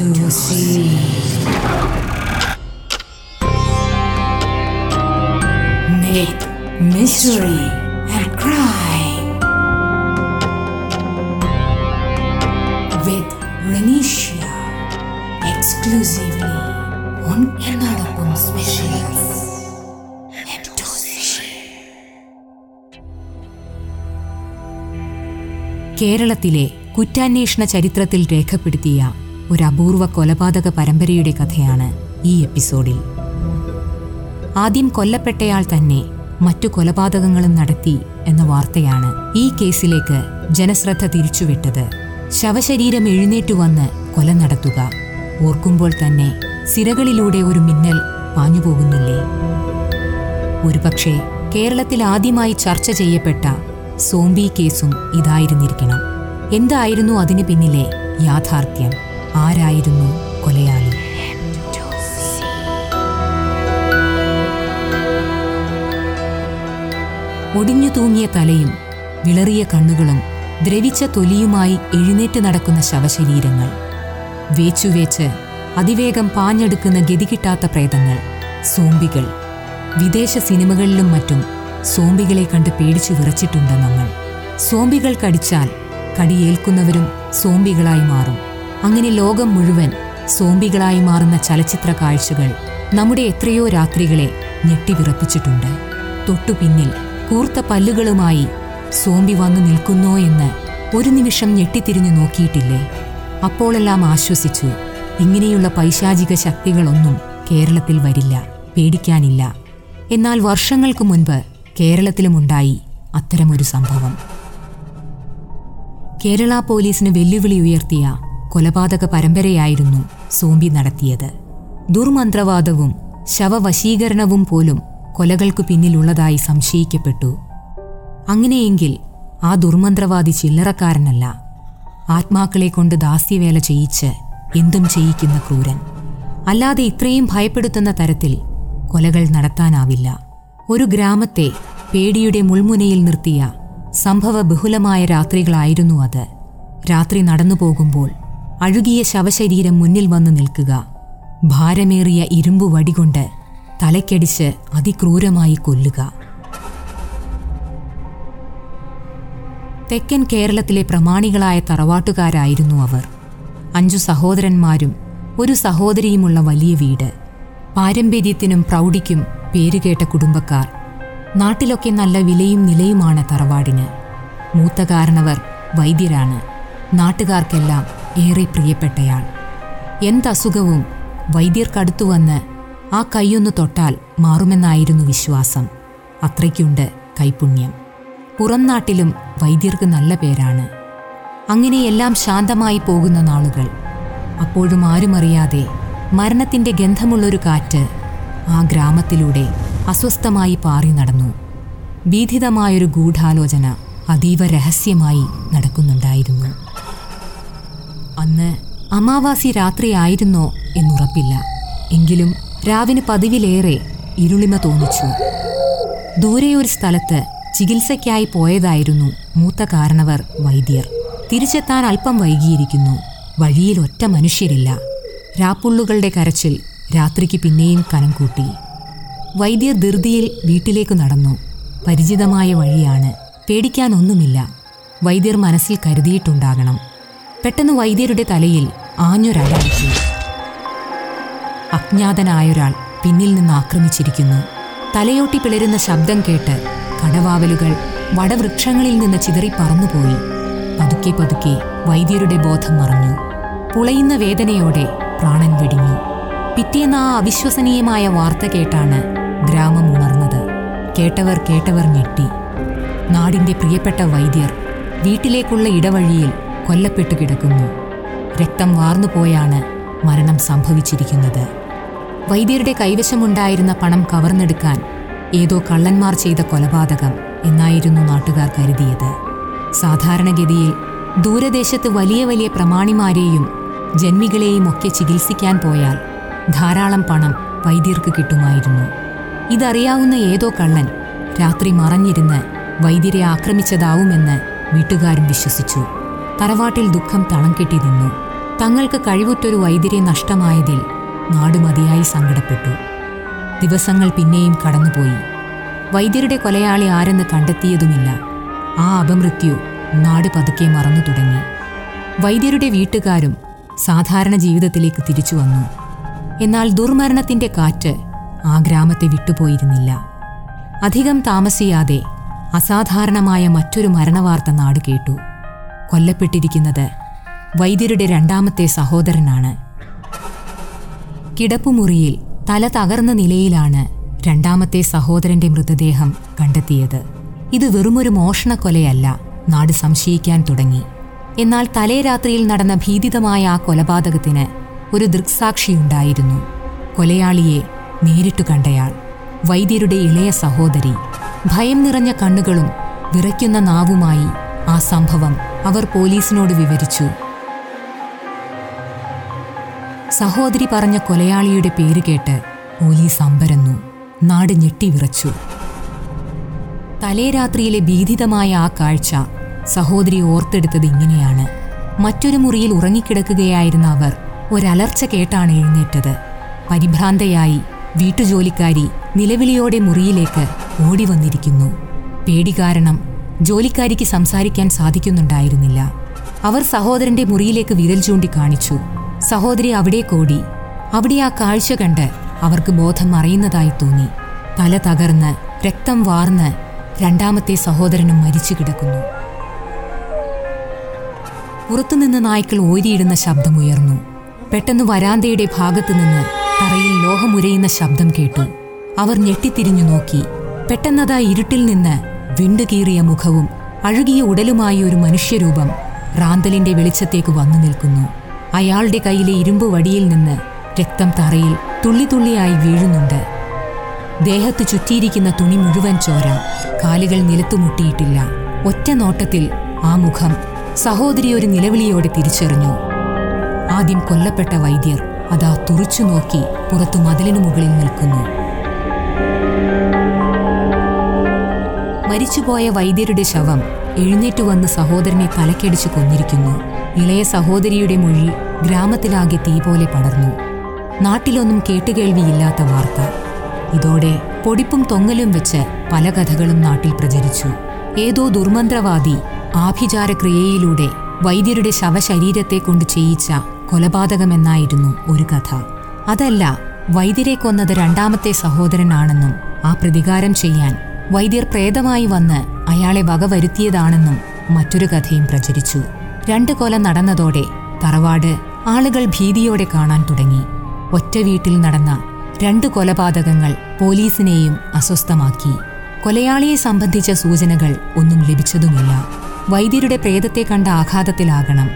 into sea. Myth, mystery, and crime. With Renisha. Exclusively on Ennadapum Specials. കേരളത്തിലെ കുറ്റാന്വേഷണ ചരിത്രത്തിൽ രേഖപ്പെടുത്തിയ ഒരു അപൂർവ കൊലപാതക പരമ്പരയുടെ കഥയാണ് ഈ എപ്പിസോഡിൽ. ആദ്യം കൊല്ലപ്പെട്ടയാൾ തന്നെ മറ്റു കൊലപാതകങ്ങളും നടത്തി എന്ന വാർത്തയാണ് ഈ കേസിലേക്ക് ജനശ്രദ്ധ തിരിച്ചുവിട്ടത്. ശവശരീരം എഴുന്നേറ്റു വന്ന് കൊല നടത്തുക. ഓർക്കുമ്പോൾ തന്നെ സിരകളിലൂടെ ഒരു മിന്നൽ പാഞ്ഞുപോകുന്നില്ലേ ഒരുപക്ഷെ കേരളത്തിൽ ആദ്യമായി ചർച്ച ചെയ്യപ്പെട്ട സോംബി കേസും ഇതായിരുന്നിരിക്കണം. എന്തായിരുന്നു അതിന് പിന്നിലെ യാഥാർത്ഥ്യം? ആരായിരുന്നു കൊലയാളി? ഒടിഞ്ഞു തൂങ്ങിയ തലയും വിളറിയ കണ്ണുകളും ദ്രവിച്ച തൊലിയുമായി എഴുന്നേറ്റ് നടക്കുന്ന ശവശരീരങ്ങൾ. വേച്ചുവേച്ച് അതിവേഗം പാഞ്ഞെടുക്കുന്ന ഗതികിട്ടാത്ത പ്രേതങ്ങൾ സോംബികൾ. വിദേശ സിനിമകളിലും മറ്റും സോംബികളെ കണ്ട് പേടിച്ചു വിറച്ചിട്ടുണ്ട് നമ്മൾ. സോംബികൾ കടിച്ചാൽ കടിയേൽക്കുന്നവരും സോംബികളായി മാറും. അങ്ങനെ ലോകം മുഴുവൻ സോംബികളായി മാറുന്ന ചലച്ചിത്ര കാഴ്ചകൾ നമ്മുടെ എത്രയോ രാത്രികളെ ഞെട്ടിവിറപ്പിച്ചിട്ടുണ്ട്. തൊട്ടു പിന്നിൽ കൂർത്ത പല്ലുകളുമായി സോംബി വന്നു നിൽക്കുന്നോ എന്ന് ഒരു നിമിഷം ഞെട്ടിത്തിരിഞ്ഞു നോക്കിയിട്ടില്ലേ? അപ്പോഴെല്ലാം ആശ്വസിച്ചു. ഇങ്ങനെയുള്ള പൈശാചിക ശക്തികളൊന്നും കേരളത്തിൽ വരില്ല പേടിക്കാനില്ല. എന്നാൽ വർഷങ്ങൾക്ക് മുൻപ് കേരളത്തിലുമുണ്ടായി അത്തരമൊരു സംഭവം. കേരള പോലീസിന് വെല്ലുവിളി ഉയർത്തിയ കൊലപാതക പരമ്പരയായിരുന്നു സോംബി നടത്തിയത്. ദുർമന്ത്രവാദവും ശവവശീകരണവും പോലും കൊലകൾക്കു പിന്നിലുള്ളതായി സംശയിക്കപ്പെട്ടു. അങ്ങനെയെങ്കിൽ ആ ദുർമന്ത്രവാദി ചില്ലറക്കാരനല്ല ആത്മാക്കളെ കൊണ്ട് ദാസ്യവേല ചെയ്യിച്ച് എന്തും ചെയ്യിക്കുന്ന ക്രൂരൻ. അല്ലാതെ ഇത്രയും ഭയപ്പെടുത്തുന്ന തരത്തിൽ കൊലകൾ നടത്താനാവില്ല. ഒരു ഗ്രാമത്തെ പേടിയുടെ മുൾമുനയിൽ നിർത്തിയ സംഭവ ബഹുലമായ രാത്രികളായിരുന്നു അത്. രാത്രി നടന്നു പോകുമ്പോൾ അഴുകിയ ശവശരീരം മുന്നിൽ വന്ന് നിൽക്കുക. ഭാരമേറിയ ഇരുമ്പു വടികൊണ്ട് തലക്കടിച്ച് അതിക്രൂരമായി കൊല്ലുക. തെക്കൻ കേരളത്തിലെ പ്രമാണികളായ തറവാട്ടുകാരായിരുന്നു അവർ. അഞ്ചു സഹോദരന്മാരും ഒരു സഹോദരിയുമുള്ള വലിയ വീട്. പാരമ്പര്യത്തിനും പ്രൗഢിക്കും പേരുകേട്ട കുടുംബക്കാർ. നാട്ടിലൊക്കെ നല്ല വിലയും നിലയുമാണ് തറവാടിന്. മൂത്ത കാരണവർ വൈദ്യരാണ്. നാട്ടുകാർക്കെല്ലാം ഏറെ പ്രിയപ്പെട്ടയാൾ. എന്തസുഖവും വൈദ്യർക്കടുത്തു വന്ന് ആ കൈയൊന്ന് തൊട്ടാൽ മാറുമെന്നായിരുന്നു വിശ്വാസം. അത്രയ്ക്കുണ്ട് കൈപുണ്യം. പുറം നാട്ടിലും വൈദ്യർക്ക് നല്ല പേരാണ്. അങ്ങനെയെല്ലാം ശാന്തമായി പോകുന്ന നാളുകൾ. അപ്പോഴും ആരുമറിയാതെ മരണത്തിന്റെ ഗന്ധമുള്ളൊരു കാറ്റ് ആ ഗ്രാമത്തിലൂടെ അസ്വസ്ഥമായി പാറി നടന്നു. ഭീതിതമായൊരു ഗൂഢാലോചന അതീവ രഹസ്യമായി നടക്കുന്നുണ്ടായിരുന്നു. അന്ന് അമാവാസി രാത്രിയായിരുന്നോ എന്നുറപ്പില്ല. എങ്കിലും രാവിന് പതിവിലേറെ ഇരുളിമ തോന്നിച്ചു. ദൂരെയൊരു സ്ഥലത്ത് ചികിത്സയ്ക്കായി പോയതായിരുന്നു മൂത്ത കാരണവർ വൈദ്യർ. തിരിച്ചെത്താൻ അല്പം വൈകിയിരിക്കുന്നു. വഴിയിൽ ഒറ്റ മനുഷ്യരില്ല. രാപ്പുള്ളുകളുടെ കരച്ചിൽ രാത്രിക്ക് പിന്നെയും കനം കൂട്ടി. വൈദ്യർ ധൃതിയിൽ വീട്ടിലേക്ക് നടന്നു. പരിചിതമായ വഴിയാണ്. പേടിക്കാനൊന്നുമില്ല. വൈദ്യർ മനസ്സിൽ കരുതിയിട്ടുണ്ടാകണം. പെട്ടെന്ന് വൈദ്യരുടെ തലയിൽ ആഞ്ഞൊരടിച്ചു അജ്ഞാതനായൊരാൾ പിന്നിൽ നിന്ന് ആക്രമിച്ചിരിക്കുന്നു. തലയോട്ടി പിളരുന്ന ശബ്ദം കേട്ട് കടവാവലുകൾ വടവൃക്ഷങ്ങളിൽ നിന്ന് ചിതറി പറന്നുപോയി. പതുക്കെ പതുക്കെ വൈദ്യരുടെ ബോധം മറഞ്ഞു. പുളയുന്ന വേദനയോടെ പ്രാണൻ വെടിഞ്ഞു. പിറ്റേന്ന് ആ അവിശ്വസനീയമായ വാർത്ത കേട്ടാണ് ഗ്രാമം ഉണർന്നത് കേട്ടവർ കേട്ടവർ ഞെട്ടി. നാടിന്റെ പ്രിയപ്പെട്ട വൈദ്യർ വീട്ടിലേക്കുള്ള ഇടവഴിയിൽ കൊല്ലപ്പെട്ടു കിടക്കുന്നു. രക്തം വാർന്നുപോയാണ് മരണം സംഭവിച്ചിരിക്കുന്നത്. വൈദ്യരുടെ കൈവശമുണ്ടായിരുന്ന പണം കവർന്നെടുക്കാൻ ഏതോ കള്ളന്മാർ ചെയ്ത കൊലപാതകം എന്നായിരുന്നു നാട്ടുകാർ കരുതിയത്. സാധാരണഗതിയിൽ ദൂരദേശത്ത് വലിയ വലിയ പ്രമാണിമാരെയും ജന്മികളെയും ഒക്കെ ചികിത്സിക്കാൻ പോയാൽ ധാരാളം പണം വൈദ്യർക്ക് കിട്ടുമായിരുന്നു. ഇതറിയാവുന്ന ഏതോ കള്ളൻ രാത്രി മറഞ്ഞിരുന്ന് വൈദ്യരെ ആക്രമിച്ചതാവുമെന്ന് വീട്ടുകാരും വിശ്വസിച്ചു. തറവാട്ടിൽ ദുഃഖം തളം കെട്ടി നിന്നു. തങ്ങൾക്ക് കഴിവുറ്റൊരു വൈദ്യരെ നഷ്ടമായതിൽ നാട് മതിയായി സങ്കടപ്പെട്ടു. ദിവസങ്ങൾ പിന്നെയും കടന്നുപോയി. വൈദ്യരുടെ കൊലയാളി ആരെന്ന് കണ്ടെത്തിയതുമില്ല. ആ അപമൃത്യു നാട് പതുക്കെ മറന്നു തുടങ്ങി. വൈദ്യരുടെ വീട്ടുകാരും സാധാരണ ജീവിതത്തിലേക്ക് തിരിച്ചു വന്നു. എന്നാൽ ദുർമരണത്തിന്റെ കാറ്റ് ആ ഗ്രാമത്തെ വിട്ടുപോയിരുന്നില്ല. അധികം താമസിയാതെ അസാധാരണമായ മറ്റൊരു മരണവാർത്ത നാട് കേട്ടു. കൊല്ലപ്പെട്ടിരിക്കുന്നത് വൈദ്യരുടെ രണ്ടാമത്തെ സഹോദരനാണ്. കിടപ്പുമുറിയിൽ തല തകർന്ന നിലയിലാണ് രണ്ടാമത്തെ സഹോദരന്റെ മൃതദേഹം കണ്ടെത്തിയത്. ഇത് വെറുമൊരു മോഷണക്കൊലയല്ല നാട് സംശയിക്കാൻ തുടങ്ങി. എന്നാൽ തലേ രാത്രിയിൽ നടന്ന ഭീതിതമായ ആ കൊലപാതകത്തിന് ഒരു ദൃക്സാക്ഷിയുണ്ടായിരുന്നു. കൊലയാളിയെ നേരിട്ടു കണ്ടയാൾ. വൈദ്യരുടെ ഇളയ സഹോദരി. ഭയം നിറഞ്ഞ കണ്ണുകളും വിറയ്ക്കുന്ന നാവുമായി ആ സംഭവം അവർ പോലീസിനോട് വിവരിച്ചു. സഹോദരി പറഞ്ഞ കൊലയാളിയുടെ പേര് കേട്ട് പോലീസ് അമ്പരന്നു. നാട് ഞെട്ടിവിറച്ചു തലേ രാത്രിയിലെ ഭീതിതമായ ആ കാഴ്ച സഹോദരി ഓർത്തെടുത്തത് ഇങ്ങനെയാണ്. മറ്റൊരു മുറിയിൽ ഉറങ്ങിക്കിടക്കുകയായിരുന്ന അവർ ഒരലർച്ച കേട്ടാണ് എഴുന്നേറ്റത്. പരിഭ്രാന്തയായി വീട്ടുജോലിക്കാരി നിലവിളിയോടെ മുറിയിലേക്ക് ഓടി വന്നിരിക്കുന്നു പേടി കാരണം ജോലിക്കാരിക്ക് സംസാരിക്കാൻ സാധിക്കുന്നുണ്ടായിരുന്നില്ല. അവർ സഹോദരന്റെ മുറിയിലേക്ക് വിരൽ ചൂണ്ടി കാണിച്ചു. സഹോദരി അവിടെ കോടി. അവിടെ ആ കാഴ്ച കണ്ട് അവർക്ക് ബോധം മറയുന്നതായി തോന്നി. തല തകർന്ന് രക്തം വാർന്ന് രണ്ടാമത്തെ സഹോദരനും മരിച്ചു കിടക്കുന്നു. പുറത്തുനിന്ന് നായ്ക്കൾ ഓരിയിടുന്ന ശബ്ദമുയർന്നു. പെട്ടെന്ന് വരാന്തയുടെ ഭാഗത്തു നിന്ന് തറയിൽ ലോഹമുരയുന്ന ശബ്ദം കേട്ടു. അവർ ഞെട്ടിത്തിരിഞ്ഞു നോക്കി. പെട്ടെന്നതായി ഇരുട്ടിൽ നിന്ന് വിണ്ടുകീറിയ മുഖവും അഴുകിയ ഉടലുമായ ഒരു മനുഷ്യരൂപം റാന്തലിന്റെ വെളിച്ചത്തേക്ക് വന്നു നിൽക്കുന്നു. അയാളുടെ കയ്യിലെ ഇരുമ്പ് വടിയിൽ നിന്ന് രക്തം തറയിൽ തുള്ളിത്തുള്ളിയായി വീഴുന്നുണ്ട്. ദേഹത്ത് ചുറ്റിയിരിക്കുന്ന തുണി മുഴുവൻ ചോര കാലുകൾ നിലത്തുമുട്ടിയിട്ടില്ല ഒറ്റ നോട്ടത്തിൽ ആ മുഖം സഹോദരി ഒരു നിലവിളിയോടെ തിരിച്ചറിഞ്ഞു. ആദ്യം കൊല്ലപ്പെട്ട വൈദ്യർ അതാ തുറച്ചു നോക്കി പുറത്തു മതിലിനു മുകളിൽ നിൽക്കുന്നു. മരിച്ചുപോയ വൈദ്യരുടെ ശവം എഴുന്നേറ്റ് വന്ന് സഹോദരനെ തലക്കടിച്ചു കൊന്നിരിക്കുന്നു. ഇളയ സഹോദരിയുടെ മൊഴി ഗ്രാമത്തിലാകെ തീ പോലെ പടർന്നു. നാട്ടിലൊന്നും കേട്ടുകേൾവിയില്ലാത്ത വാർത്ത. ഇതോടെ പൊടിപ്പും തൊങ്ങലും വെച്ച് പല കഥകളും നാട്ടിൽ പ്രചരിച്ചു. ഏതോ ദുർമന്ത്രവാദി ആഭിചാരക്രിയയിലൂടെ വൈദ്യരുടെ ശവശരീരത്തെ കൊണ്ട് ചെയ്യിച്ച കൊലപാതകമെന്നായിരുന്നു ഒരു കഥ. അതല്ല വൈദ്യരെ കൊന്നത് രണ്ടാമത്തെ സഹോദരനാണെന്നും ആ പ്രതികാരം ചെയ്യാൻ വൈദ്യർ പ്രേതമായി വന്ന് അയാളെ വകവരുത്തിയതാണെന്നും മറ്റൊരു കഥയും പ്രചരിച്ചു. രണ്ട് കൊല നടന്നതോടെ തറവാട് ആളുകൾ ഭീതിയോടെ കാണാൻ തുടങ്ങി. ഒറ്റ വീട്ടിൽ നടന്ന രണ്ട് കൊലപാതകങ്ങൾ പോലീസിനെയും അസ്വസ്ഥമാക്കി. കൊലയാളിയെ സംബന്ധിച്ച സൂചനകൾ ഒന്നും ലഭിച്ചതുമില്ല. വൈദ്യരുടെ പ്രേതത്തെ കണ്ട ആഘാതത്തിലാകണം.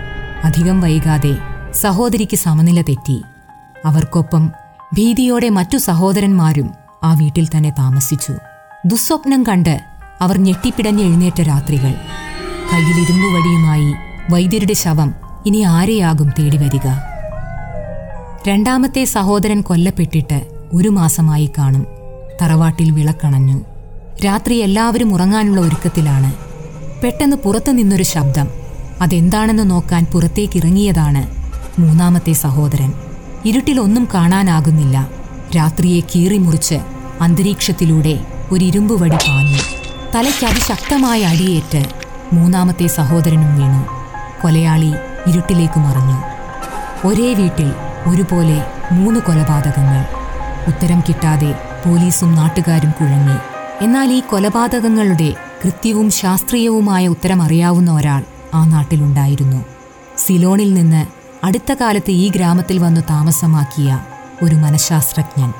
അധികം വൈകാതെ സഹോദരിക്ക് സമനില തെറ്റി. അവർക്കൊപ്പം ഭീതിയോടെ മറ്റു സഹോദരന്മാരും ആ വീട്ടിൽ തന്നെ താമസിച്ചു. ദുസ്വപ്നം കണ്ട് അവർ ഞെട്ടിപ്പിടഞ്ഞ് എഴുന്നേറ്റ രാത്രികൾ. കയ്യിലിരുമ്പു വടിയുമായി വൈദ്യരുടെ ശവം ഇനി ആരെയാകും തേടി വരിക? രണ്ടാമത്തെ സഹോദരൻ കൊല്ലപ്പെട്ടിട്ട് ഒരു മാസമായി കാണും. തറവാട്ടിൽ വിളക്കണഞ്ഞു. രാത്രി എല്ലാവരും ഉറങ്ങാനുള്ള ഒരുക്കത്തിലാണ്. പെട്ടെന്ന് പുറത്തു നിന്നൊരു ശബ്ദം. അതെന്താണെന്ന് നോക്കാൻ പുറത്തേക്കിറങ്ങിയതാണ് മൂന്നാമത്തെ സഹോദരൻ. ഇരുട്ടിലൊന്നും കാണാനാകുന്നില്ല. രാത്രിയെ കീറിമുറിച്ച് അന്തരീക്ഷത്തിലൂടെ ഒരു വടി പാഞ്ഞു. തലയ്ക്ക് അതിശക്തമായ അടിയേറ്റ് മൂന്നാമത്തെ സഹോദരനും വീണു. കൊലയാളി ഇരുട്ടിലേക്ക് മറഞ്ഞു. ഒരേ വീട്ടിൽ ഒരുപോലെ മൂന്ന് കൊലപാതകങ്ങൾ. ഉത്തരം കിട്ടാതെ പോലീസും നാട്ടുകാരും കുഴങ്ങി എന്നാൽ ഈ കൊലപാതകങ്ങളുടെ കൃത്യവും ശാസ്ത്രീയവുമായ ഉത്തരം അറിയാവുന്ന ഒരാൾ ആ നാട്ടിലുണ്ടായിരുന്നു. സിലോണിൽ നിന്ന് അടുത്ത കാലത്ത് ഈ ഗ്രാമത്തിൽ വന്നു താമസമാക്കിയ ഒരു മനഃശാസ്ത്രജ്ഞൻ.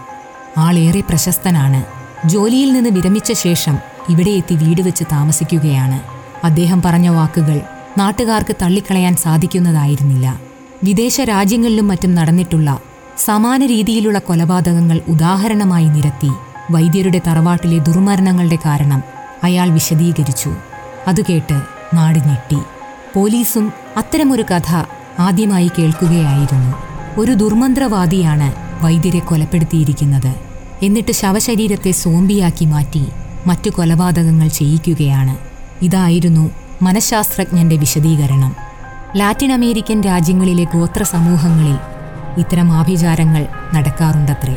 ആളേറെ പ്രശസ്തനാണ്. ജോലിയിൽ നിന്ന് വിരമിച്ച ശേഷം ഇവിടെ എത്തി വീട് വെച്ച് താമസിക്കുകയാണ്. അദ്ദേഹം പറഞ്ഞ വാക്കുകൾ നാട്ടുകാർക്ക് തള്ളിക്കളയാൻ സാധിക്കുന്നതായിരുന്നില്ല. വിദേശ രാജ്യങ്ങളിലും മറ്റും നടന്നിട്ടുള്ള സമാന രീതിയിലുള്ള കൊലപാതകങ്ങൾ ഉദാഹരണമായി നിരത്തി വൈദ്യരുടെ തറവാട്ടിലെ ദുർമരണങ്ങളുടെ കാരണം അയാൾ വിശദീകരിച്ചു. അതുകേട്ട് നാട് ഞെട്ടി. പോലീസും അത്തരമൊരു കഥ ആദ്യമായി കേൾക്കുകയായിരുന്നു. ഒരു ദുർമന്ത്രവാദിയാണ് വൈദ്യരെ കൊലപ്പെടുത്തിയിരിക്കുന്നത്. എന്നിട്ട് ശവശരീരത്തെ സോംബിയാക്കി മാറ്റി മറ്റു കൊലപാതകങ്ങൾ ചെയ്യിക്കുകയാണ്. ഇതായിരുന്നു മനഃശാസ്ത്രജ്ഞന്റെ വിശദീകരണം. ലാറ്റിൻ അമേരിക്കൻ രാജ്യങ്ങളിലെ ഗോത്ര സമൂഹങ്ങളിൽ ഇത്തരം ആഭിചാരങ്ങൾ നടക്കാറുണ്ടത്രേ.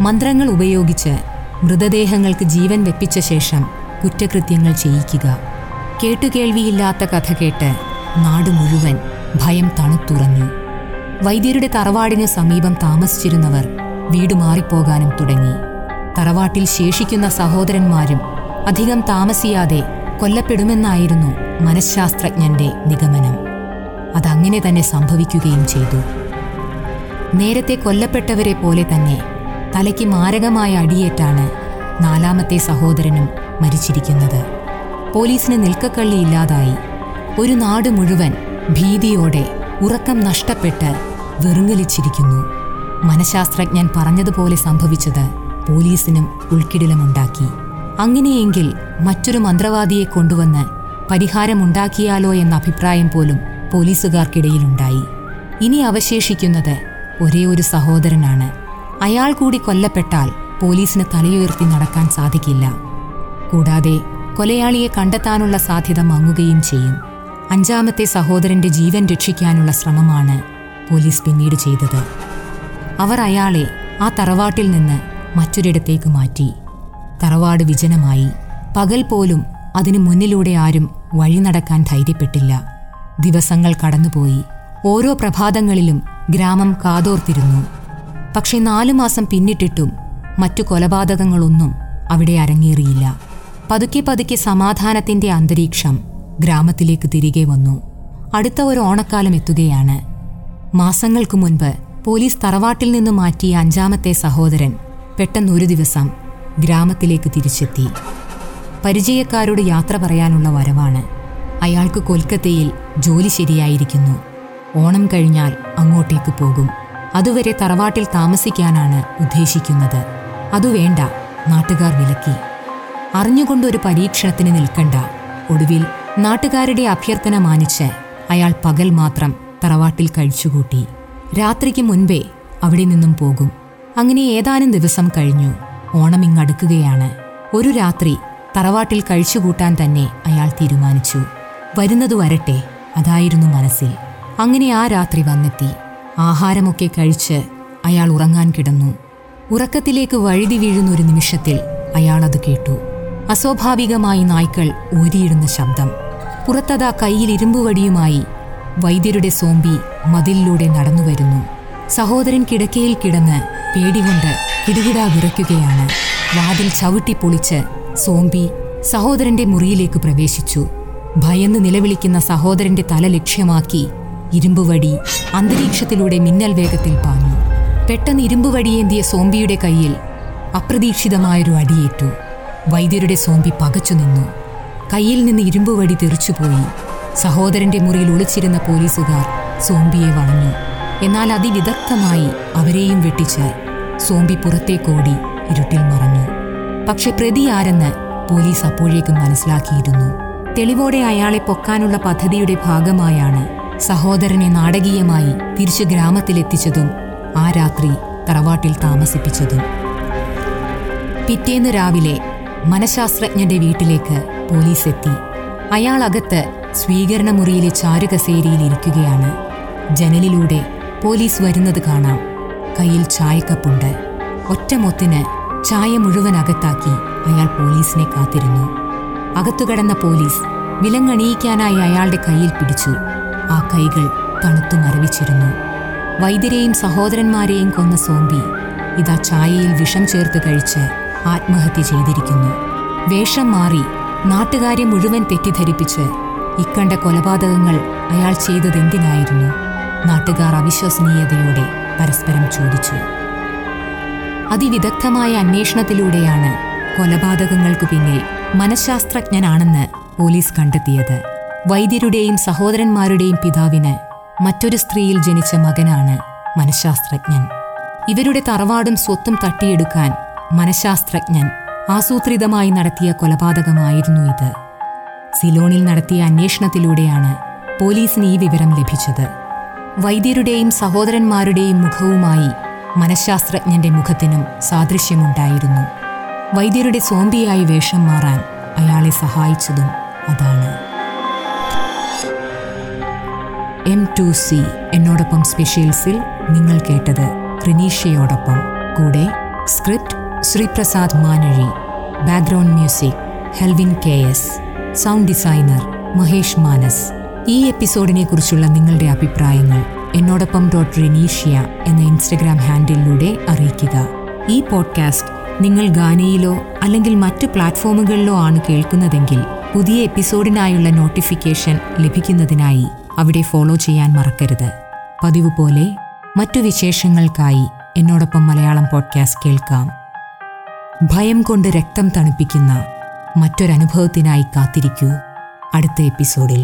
മന്ത്രങ്ങൾ ഉപയോഗിച്ച് മൃതദേഹങ്ങൾക്ക് ജീവൻ വെപ്പിച്ച ശേഷം കുറ്റകൃത്യങ്ങൾ ചെയ്യിക്കുക. കേട്ടുകേൾവിയില്ലാത്ത കഥ കേട്ട് നാട് മുഴുവൻ ഭയം തണുത്തുറഞ്ഞു. വൈദ്യരുടെ തറവാടിന് സമീപം താമസിച്ചിരുന്നവർ വീട് മാറിപ്പോകാനും തുടങ്ങി. തറവാട്ടിൽ ശേഷിക്കുന്ന സഹോദരന്മാരും അധികം താമസിയാതെ കൊല്ലപ്പെടുമെന്നായിരുന്നു മനഃശാസ്ത്രജ്ഞന്റെ നിഗമനം. അതങ്ങനെ തന്നെ സംഭവിക്കുകയും ചെയ്തു. നേരത്തെ കൊല്ലപ്പെട്ടവരെ പോലെ തന്നെ തലയ്ക്ക് മാരകമായ അടിയേറ്റാണ് നാലാമത്തെ സഹോദരനും മരിച്ചിരിക്കുന്നത്. പോലീസിന് നിൽക്കക്കള്ളിയില്ലാതായി. ഒരു നാട് മുഴുവൻ ഭീതിയോടെ ഉറക്കം നഷ്ടപ്പെട്ട് വെറുങ്ങലിച്ചിരിക്കുന്നു. മനഃശാസ്ത്രജ്ഞൻ പറഞ്ഞതുപോലെ സംഭവിച്ചത് പോലീസിനും ഉൾക്കിടിലമുണ്ടാക്കി. അങ്ങനെയെങ്കിൽ മറ്റൊരു മന്ത്രവാദിയെ കൊണ്ടുവന്ന് പരിഹാരമുണ്ടാക്കിയാലോ എന്ന അഭിപ്രായം പോലും പോലീസുകാർക്കിടയിലുണ്ടായി. ഇനി അവശേഷിക്കുന്നത് ഒരേ ഒരു സഹോദരനാണ്. അയാൾ കൂടി കൊല്ലപ്പെട്ടാൽ പോലീസിന് തലയുയർത്തി നടക്കാൻ സാധിക്കില്ല. കൂടാതെ കൊലയാളിയെ കണ്ടെത്താനുള്ള സാധ്യത മങ്ങുകയും ചെയ്യും. അഞ്ചാമത്തെ സഹോദരന്റെ ജീവൻ രക്ഷിക്കാനുള്ള ശ്രമമാണ് പോലീസ് പിന്നീട് ചെയ്തത്. അവർ അയാളെ ആ തറവാട്ടിൽ നിന്ന് മറ്റൊരിടത്തേക്ക് മാറ്റി. തറവാട് വിജനമായി. പകൽ പോലും അതിനു മുന്നിലൂടെ ആരും വഴി നടക്കാൻ ധൈര്യപ്പെട്ടില്ല. ദിവസങ്ങൾ കടന്നുപോയി. ഓരോ പ്രഭാതങ്ങളിലും ഗ്രാമം കാതോർത്തിരുന്നു. പക്ഷെ നാലു മാസം പിന്നിട്ടിട്ടും മറ്റു കൊലപാതകങ്ങളൊന്നും അവിടെ അരങ്ങേറിയില്ല. പതുക്കെ പതുക്കെ സമാധാനത്തിന്റെ അന്തരീക്ഷം ഗ്രാമത്തിലേക്ക് തിരികെ വന്നു. അടുത്ത ഒരു ഓണക്കാലം എത്തുകയാണ്. മാസങ്ങൾക്കു മുൻപ് പോലീസ് തറവാട്ടിൽ നിന്ന് മാറ്റിയ അഞ്ചാമത്തെ സഹോദരൻ പെട്ടെന്നൊരു ദിവസം ഗ്രാമത്തിലേക്ക് തിരിച്ചെത്തി. പരിചയക്കാരോട് യാത്ര പറയാനുള്ള വരവാണ്. അയാൾക്ക് കൊൽക്കത്തയിൽ ജോലി ശരിയായിരിക്കുന്നു. ഓണം കഴിഞ്ഞാൽ അങ്ങോട്ടേക്ക് പോകും. അതുവരെ തറവാട്ടിൽ താമസിക്കാനാണ് ഉദ്ദേശിക്കുന്നത്. അതു വേണ്ട നാട്ടുകാർ വിലക്കി. അറിഞ്ഞുകൊണ്ടൊരു പരീക്ഷണത്തിന് നിൽക്കണ്ട ഒടുവിൽ നാട്ടുകാരുടെ അഭ്യർത്ഥന മാനിച്ച് അയാൾ പകൽ മാത്രം തറവാട്ടിൽ കഴിച്ചുകൂട്ടി. രാത്രിക്ക് മുൻപേ അവിടെ നിന്നും പോകും. അങ്ങനെ ഏതാനും ദിവസം കഴിഞ്ഞു. ഓണം ഇങ്ങടുക്കുകയാണ് ഒരു രാത്രി തറവാട്ടിൽ കഴിച്ചുകൂട്ടാൻ തന്നെ അയാൾ തീരുമാനിച്ചു. വരുന്നത് വരട്ടെ അതായിരുന്നു മനസ്സിൽ. അങ്ങനെ ആ രാത്രി വന്നെത്തി. ആഹാരമൊക്കെ കഴിച്ച് അയാൾ ഉറങ്ങാൻ കിടന്നു. ഉറക്കത്തിലേക്ക് വഴുതി വീഴുന്ന ഒരു നിമിഷത്തിൽ അയാൾ അത് കേട്ടു. അസ്വാഭാവികമായി നായ്ക്കൾ ഊരിയിടുന്ന ശബ്ദം. പുറത്തതാ കയ്യിൽ ഇരുമ്പുവടിയുമായി വൈദ്യരുടെ സോമ്പി മതിലിലൂടെ നടന്നുവരുന്നു. സഹോദരൻ കിടക്കയിൽ കിടന്ന് പേടികൊണ്ട് കിടുകിടാ വിറയ്ക്കുകയാണ്. വാതിൽ ചവിട്ടിപ്പൊളിച്ച് സോമ്പി സഹോദരന്റെ മുറിയിലേക്ക് പ്രവേശിച്ചു. ഭയന്ന് നിലവിളിക്കുന്ന സഹോദരന്റെ തല ലക്ഷ്യമാക്കി ഇരുമ്പുവടി അന്തരീക്ഷത്തിലൂടെ മിന്നൽ വേഗത്തിൽ പാഞ്ഞു. പെട്ടെന്ന് ഇരുമ്പുവടിയേന്തിയ സോമ്പിയുടെ കയ്യിൽ അപ്രതീക്ഷിതമായൊരു അടിയേറ്റു. വൈദ്യരുടെ സോമ്പി പകച്ചു നിന്നു. കയ്യിൽ നിന്ന് ഇരുമ്പ് ഇരുമ്പുവടി തെറിച്ചുപോയി സഹോദരന്റെ മുറിയിൽ ഒളിച്ചിരുന്ന പോലീസുകാർ സോംബിയെ വളഞ്ഞു. എന്നാൽ അതിവിദഗ്ധമായി അവരെയും വെട്ടിച്ച് സോംബി പുറത്തേക്കോടി ഇരുട്ടിൽ മറഞ്ഞു. പക്ഷെ പ്രതി ആരെന്ന് പോലീസ് അപ്പോഴേക്കും മനസ്സിലാക്കിയിരുന്നു. തെളിവോടെ അയാളെ പൊക്കാനുള്ള പദ്ധതിയുടെ ഭാഗമായാണ് സഹോദരനെ നാടകീയമായി തിരിച്ചു ഗ്രാമത്തിലെത്തിച്ചതും ആ രാത്രി തറവാട്ടിൽ താമസിപ്പിച്ചതും. പിറ്റേന്ന് രാവിലെ മനഃശാസ്ത്രജ്ഞന്റെ വീട്ടിലേക്ക് പോലീസ് എത്തി അയാൾ അകത്ത് സ്വീകരണ മുറിയിലെ ചാരുകസേരിയിൽ ഇരിക്കുകയാണ് ജനലിലൂടെ പോലീസ് വരുന്നത് കാണാം. കയ്യിൽ ചായക്കപ്പുണ്ട്. ഒറ്റമൊത്തിന് ചായ മുഴുവൻ അകത്താക്കി അയാൾ പോലീസിനെ കാത്തിരുന്നു. അകത്തുകടന്ന പോലീസ് വിലങ്ങണിയിക്കാനായി അയാളുടെ കയ്യിൽ പിടിച്ചു. ആ കൈകൾ തണുത്തു മരവിച്ചിരുന്നു. വൈദ്യരെയും സഹോദരന്മാരെയും കൊന്ന സോംബി ഇതാ ചായയിൽ വിഷം ചേർത്ത് കഴിച്ച് ആത്മഹത്യ ചെയ്തിരിക്കുന്നു. വേഷം മാറി നാട്ടുകാരെ മുഴുവൻ തെറ്റിദ്ധരിപ്പിച്ച് ഇക്കണ്ട കൊലപാതകങ്ങൾ അയാൾ ചെയ്തതെന്തിനായിരുന്നു? നാട്ടുകാർ അവിശ്വസനീയതയോടെ പരസ്പരം ചോദിച്ചു. അതിവിദഗ്ധമായ അന്വേഷണത്തിലൂടെയാണ് കൊലപാതകങ്ങൾക്കു പിന്നിൽ മനഃശാസ്ത്രജ്ഞനാണെന്ന് പോലീസ് കണ്ടെത്തിയത്. വൈദ്യരുടെയും സഹോദരന്മാരുടെയും പിതാവിന് മറ്റൊരു സ്ത്രീയിൽ ജനിച്ച മകനാണ് മനഃശാസ്ത്രജ്ഞൻ. ഇവരുടെ തറവാടും സ്വത്തും തട്ടിയെടുക്കാൻ മനഃശാസ്ത്രജ്ഞൻ ആസൂത്രിതമായി നടത്തിയ കൊലപാതകമായിരുന്നു ഇത്. സിലോണിൽ നടത്തിയ അന്വേഷണത്തിലൂടെയാണ് പോലീസിന് ഈ വിവരം ലഭിച്ചത്. വൈദ്യരുടെയും സഹോദരന്മാരുടെയും മുഖവുമായി മനഃശാസ്ത്രജ്ഞന്റെ മുഖത്തിനും സാദൃശ്യമുണ്ടായിരുന്നു. വൈദ്യരുടെ സോംബിയായി വേഷം മാറാൻ അയാളെ സഹായിച്ചതും അതാണ്. എം ടു സി എന്നോടൊപ്പം സ്പെഷ്യൽസിൽ നിങ്ങൾ കേട്ടത് റിനീഷയോടൊപ്പം. കൂടെ script Sreeprasad Manazhi background music Helvin K S sound designer Mahesh Manas. ഈ എപ്പിസോഡിനെ കുറിച്ചുള്ള നിങ്ങളുടെ അഭിപ്രായങ്ങൾ എന്നോടൊപ്പം ഡോട്ട് റെനീഷ്യ എന്ന ഇൻസ്റ്റഗ്രാം ഹാൻഡിലൂടെ അറിയിക്കുക. ഈ പോഡ്കാസ്റ്റ് നിങ്ങൾ ഗാനയിലോ അല്ലെങ്കിൽ മറ്റ് പ്ലാറ്റ്ഫോമുകളിലോ ആണ് കേൾക്കുന്നതെങ്കിൽ പുതിയ എപ്പിസോഡിനായുള്ള നോട്ടിഫിക്കേഷൻ ലഭിക്കുന്നതിനായി അവിടെ ഫോളോ ചെയ്യാൻ മറക്കരുത്. പതിവ് പോലെ മറ്റു വിശേഷങ്ങൾക്കായി എന്നോടൊപ്പം മലയാളം പോഡ്കാസ്റ്റ് കേൾക്കാം. ഭയം കൊണ്ട് രക്തം തണുപ്പിക്കുന്ന മറ്റൊരനുഭവത്തിനായി കാത്തിരിക്കൂ അടുത്ത എപ്പിസോഡിൽ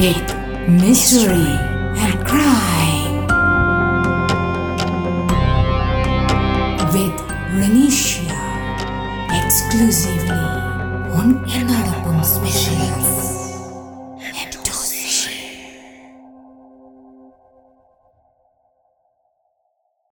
Myth, mystery, and. With. Exclusively on Ennadapum Specials.